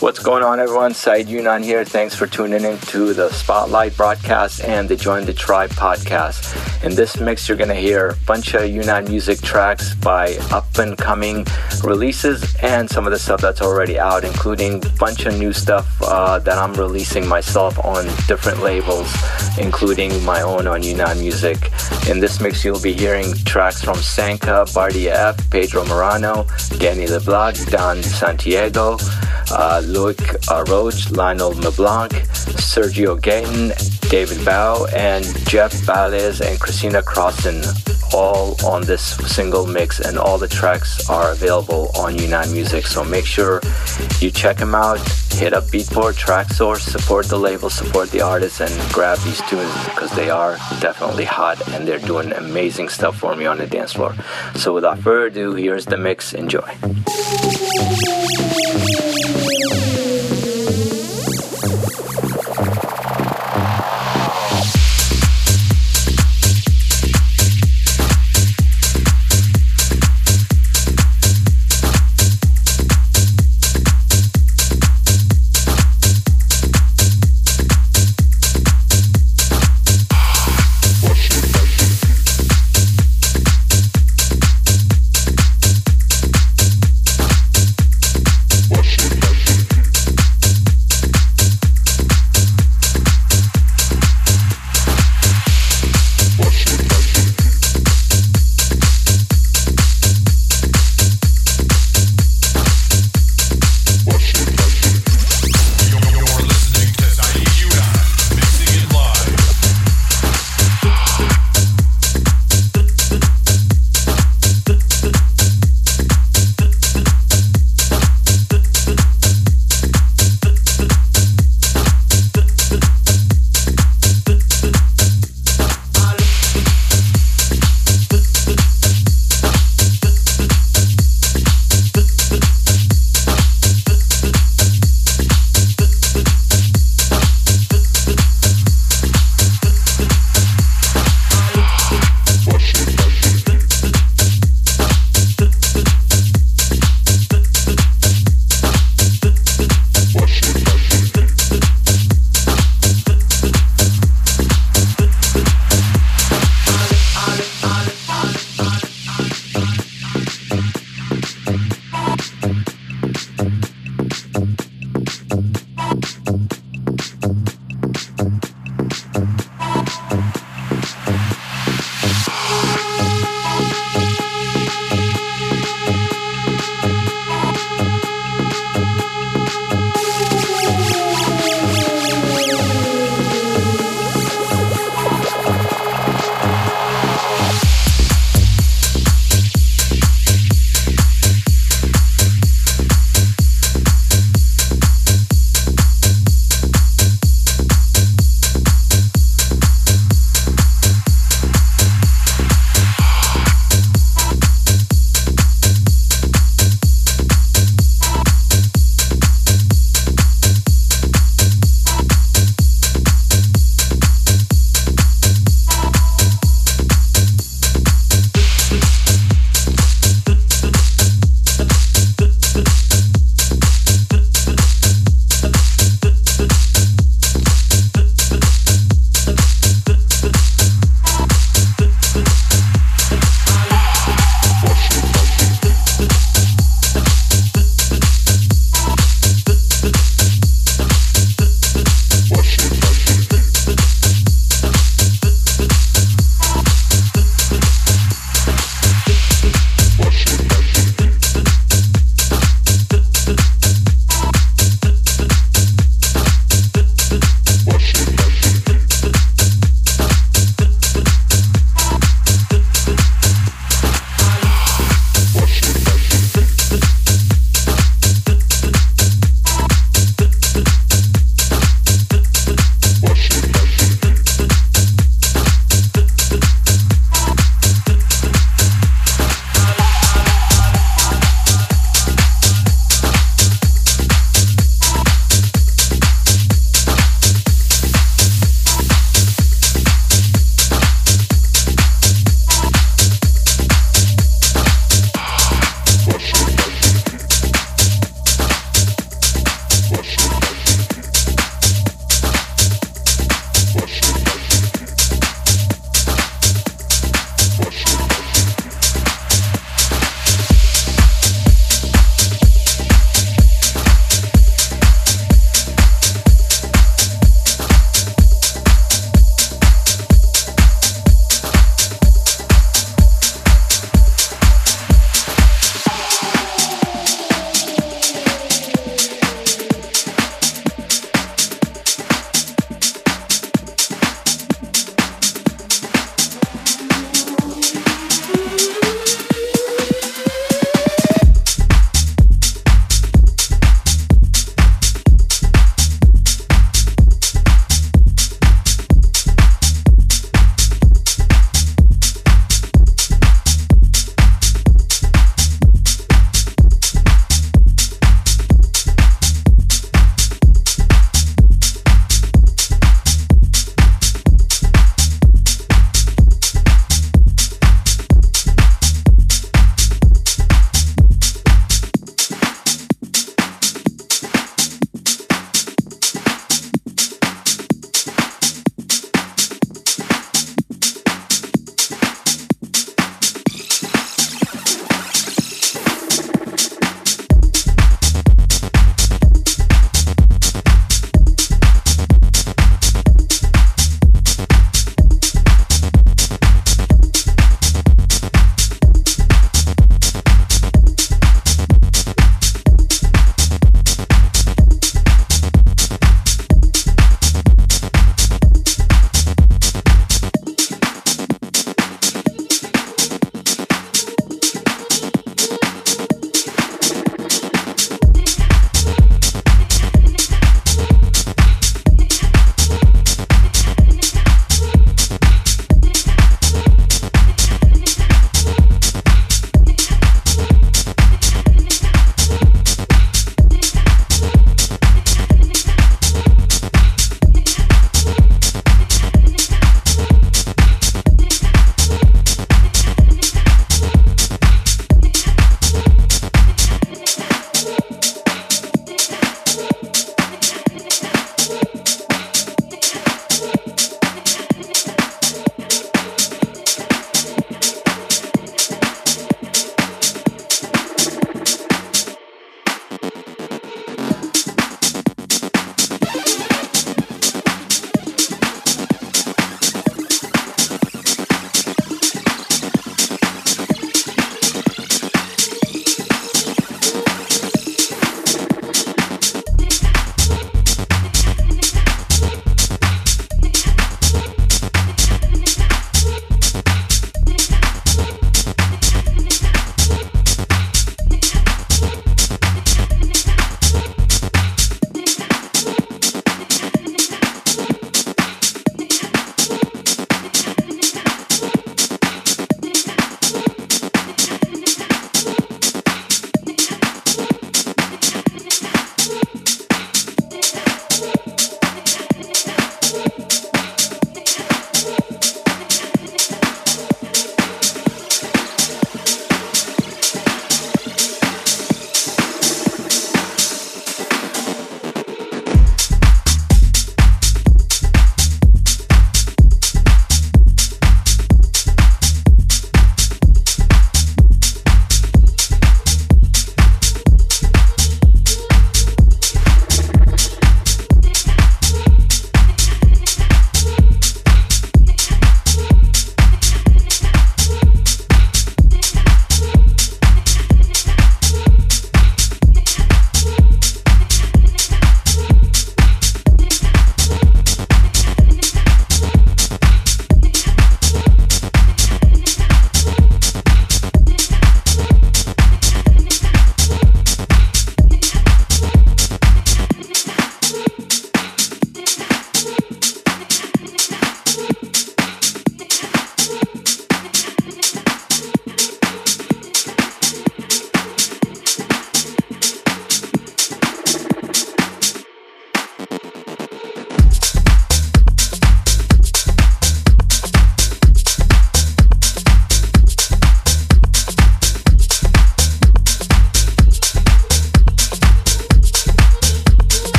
What's going on, everyone? Saeed Younan here. Thanks for tuning in to the Spotlight broadcast and the Join the Tribe podcast. In this mix, you're going to hear a bunch of Younan music tracks by up and coming releases and some of the stuff that's already out, including a bunch of new stuff uh, that I'm releasing myself on different labels, including my own on Younan Music. In this mix, you'll be hearing tracks from Sanka, Bardia F, Pedro Morano, Danny LeBlanc, Don Santiago uh, Loic Roach, Lionel LeBlanc, Sergio Gayton, David Bow, and Jeff Balez and Christina Crossan all on this single mix and all the tracks are available on Younan Music. So make sure you check them out hit up Beatport Traxsource support the label support the artists and grab these tunes because they are definitely hot and they're doing amazing stuff for me on the dance floor. So without further ado here's the mix. Enjoy Thank you.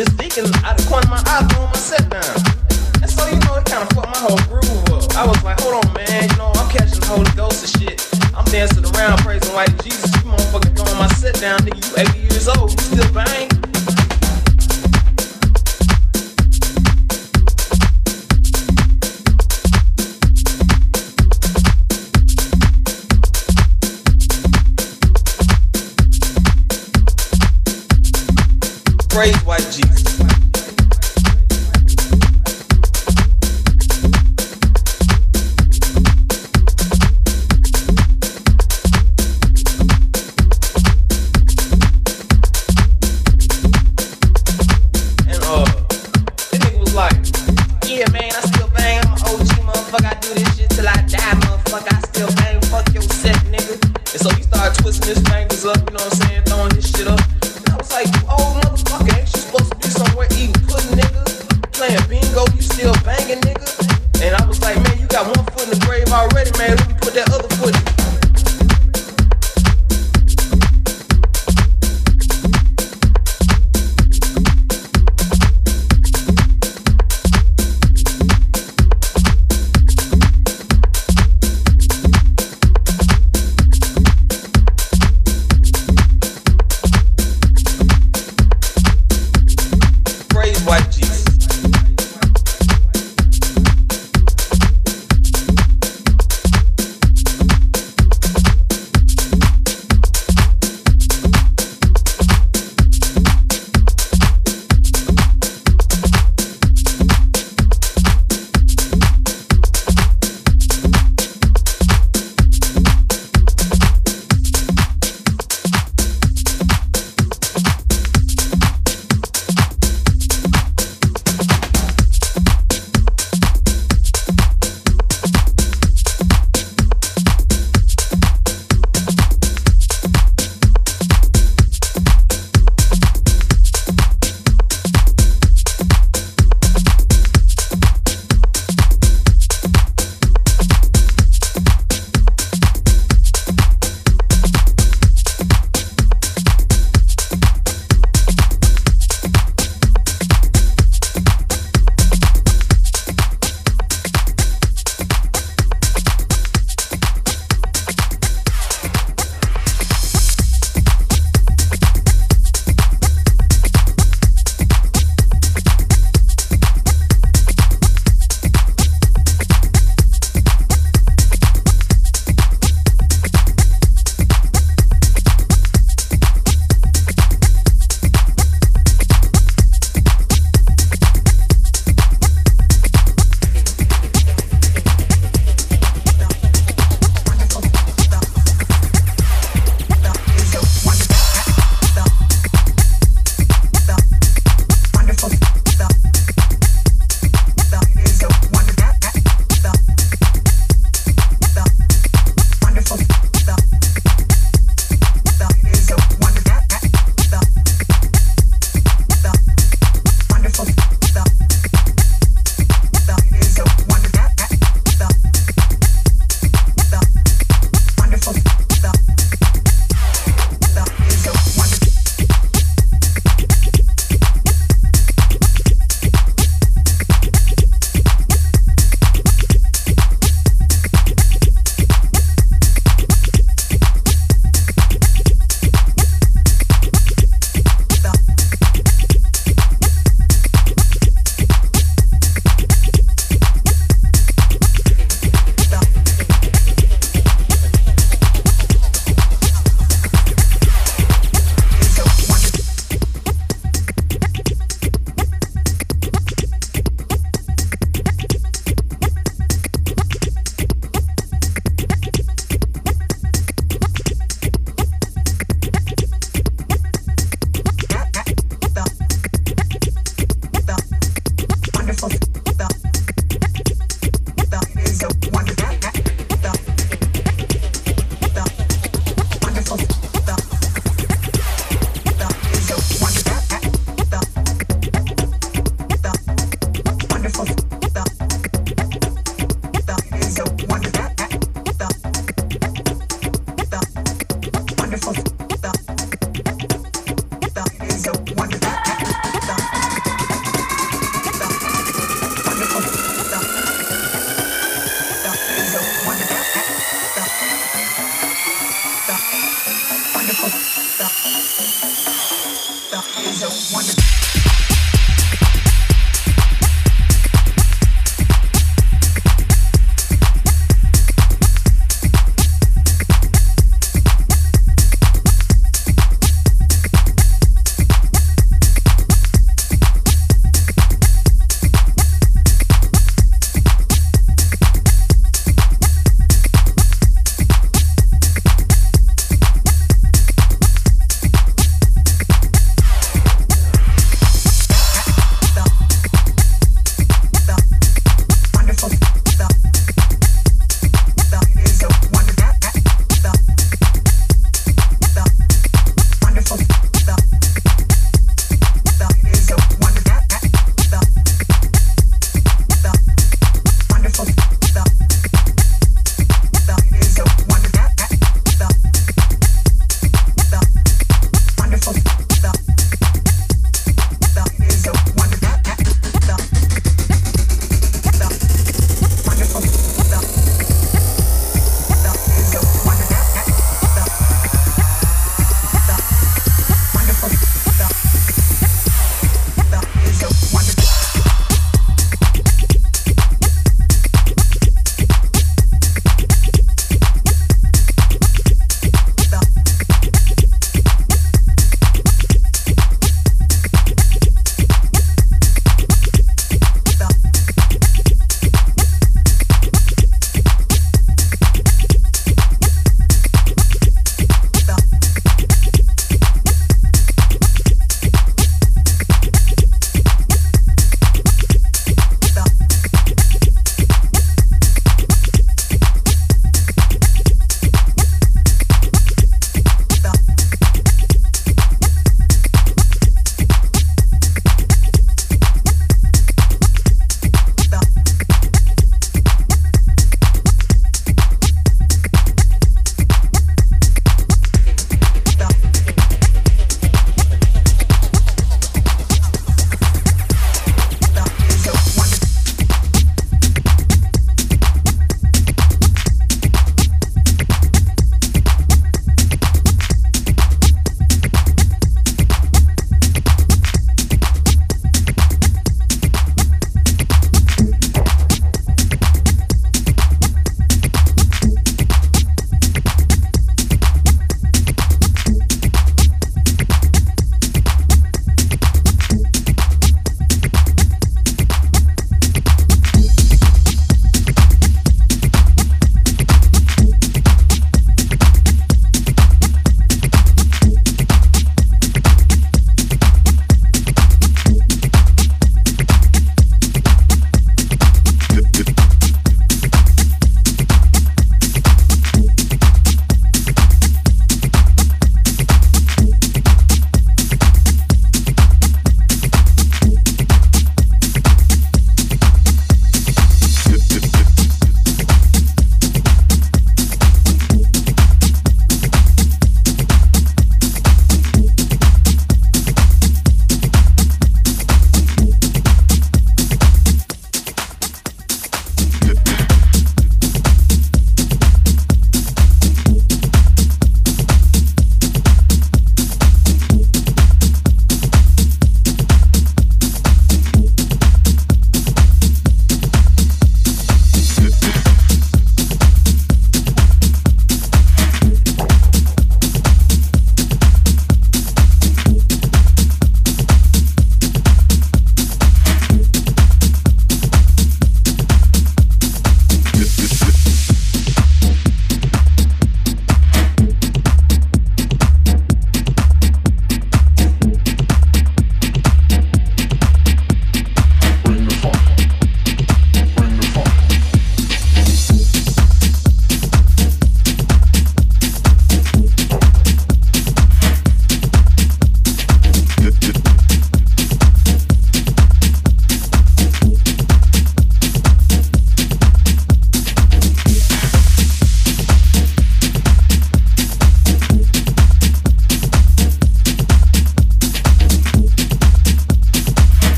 This beacon out of corner my eyes doing my set down. And so, you know, it kind of fucked my whole groove up. I was like, hold on, man, you know, I'm catching the Holy Ghost and shit. I'm dancing around, praising white Jesus. You motherfucker throwing my set down, nigga, you 80 years old, you still bang. praise white Jesus.